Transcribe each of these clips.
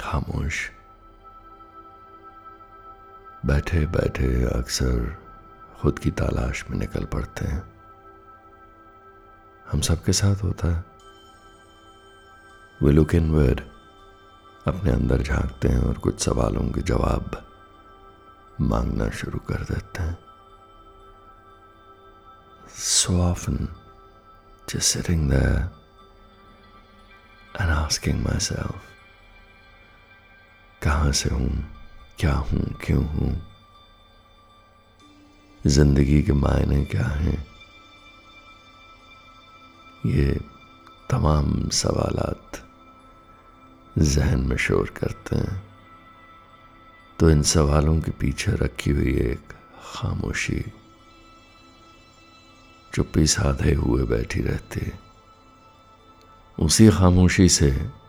खामोश। बैठे बैठे अक्सर खुद की तलाश में निकल पड़ते हैं। हम सबके साथ होता है। वे लुक इन वर्ड अपने अंदर झांकते हैं और कुछ सवालों के जवाब मांगना शुरू कर देते हैं। So often, just sitting there and asking myself कहाँ से हूँ, क्या हूँ, क्यों हूँ? ज़िंदगी के मायने क्या हैं? ये तमाम सवालात जहन में शोर करते हैं। तो इन सवालों के पीछे रखी हुई एक खामोशी, चुप्पी साधे हुए बैठी रहती उसी खामोशी से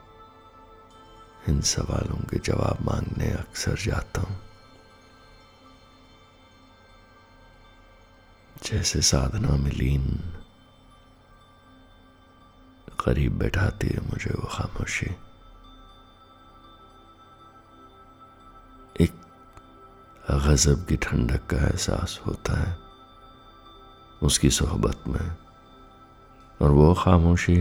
इन सवालों के जवाब मांगने अक्सर जाता हूँ। जैसे साधना में लीन करीब बैठाती है मुझे वो खामोशी। एक गजब की ठंडक का एहसास होता है उसकी सोहबत में, और वो खामोशी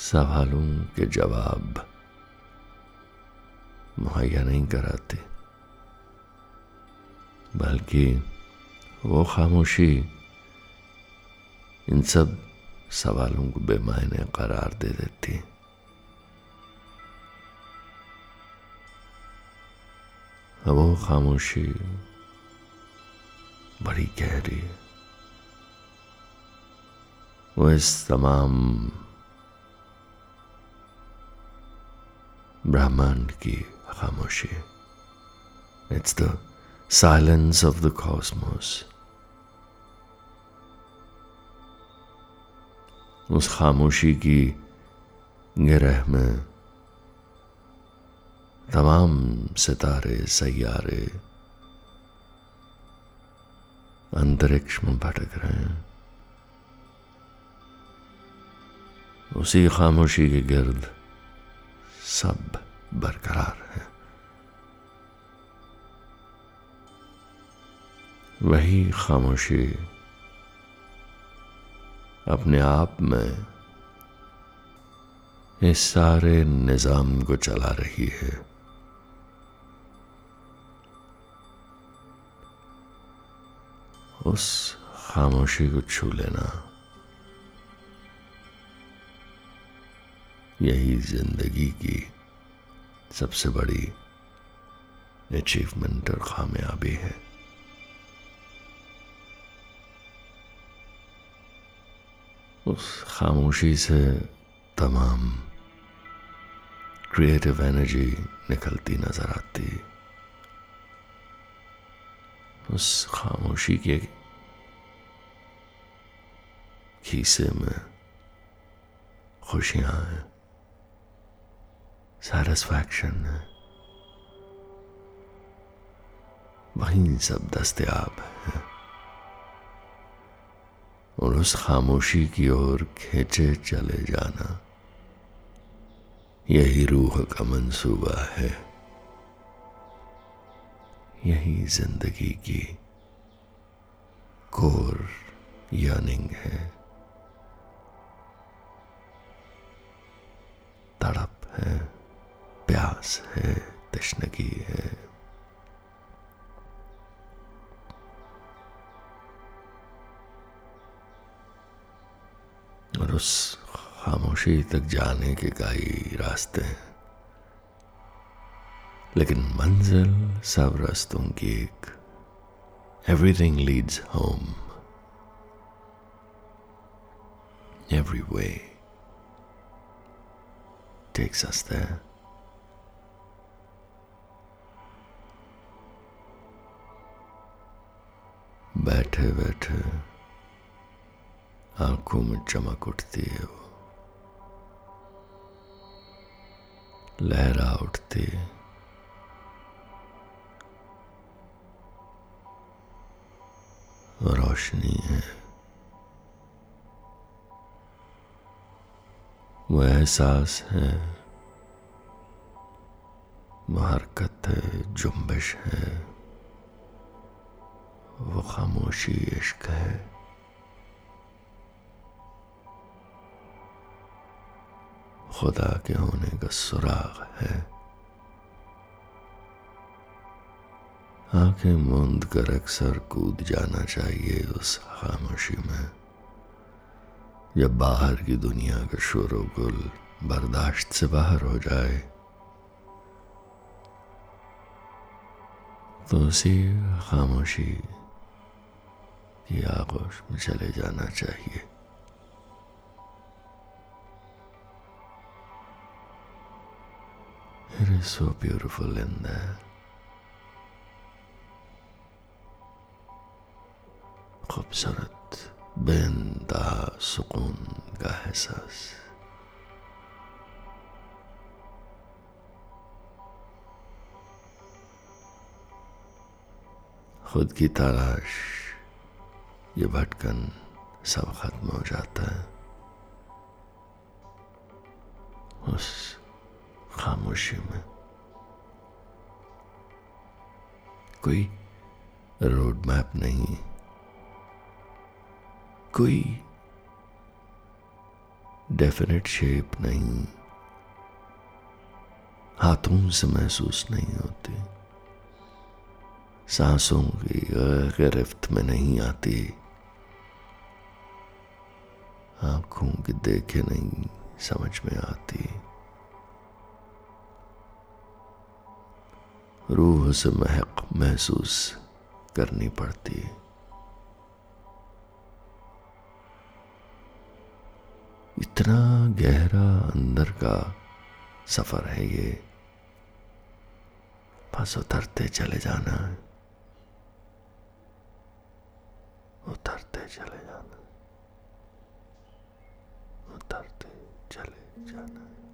सवालों के जवाब मुहैया नहीं कराते, बल्कि वो खामोशी इन सब सवालों को बेमायने करार दे देती। वो खामोशी बड़ी गहरी वो इस तमाम ब्रह्मांड की खामोशी it's the silence of the cosmos उस खामोशी की गिरह में तमाम सितारे सैारे अंतरिक्ष में भटक रहे हैं। उसी खामोशी के गिर्द सब बरकरार है। वही खामोशी अपने आप में इस सारे निज़ाम को चला रही है। उस खामोशी को छू लेना यही ज़िंदगी की सबसे बड़ी अचीवमेंट और कामयाबी है। उस खामोशी से तमाम क्रिएटिव एनर्जी निकलती नज़र आती। उस खामोशी के खीसे में खुशियाँ हैं। सेटिस्फैक्शन है वहीं सब दस्तयाब है। और उस खामोशी की ओर खींचे चले जाना। यही रूह का मंसूबा है। यही ज़िंदगी की कोर यानिंग है। प्यास है, तशनगी है। और उस खामोशी तक जाने के कई रास्ते हैं। लेकिन मंजिल सब रास्तों की एक everything leads home every way takes us there. बैठे बैठे आँखों में चमक उठती है वो। लहरा उठती है। रोशनी है। वो एहसास है। वो हरकत है। जुम्बिश है। वो खामोशी इश्क है। खुदा के होने का सुराग है। आँखें मूंद कर अक्सर कूद जाना चाहिए उस खामोशी में, जब बाहर की दुनिया का शोर गुल बर्दाश्त से बाहर हो जाए। तो उसी खामोशी की आगोश में चले जाना चाहिए It is so beautiful in there. खूबसूरत बेनतहा सुकून का एहसास खुद की तलाश ये भटकन सब खत्म हो जाता है। उस खामोशी में। कोई रोड मैप नहीं कोई डेफिनेट शेप नहीं। हाथों से महसूस नहीं होती। सांसों की गिरफ्त में नहीं आती। आँखों की देखे नहीं, समझ में आती। रूह से महक महसूस करनी पड़ती। इतना गहरा अंदर का सफ़र है ये। बस उतरते चले जाना। है उतरते चले जाना। उतरते चले जाना।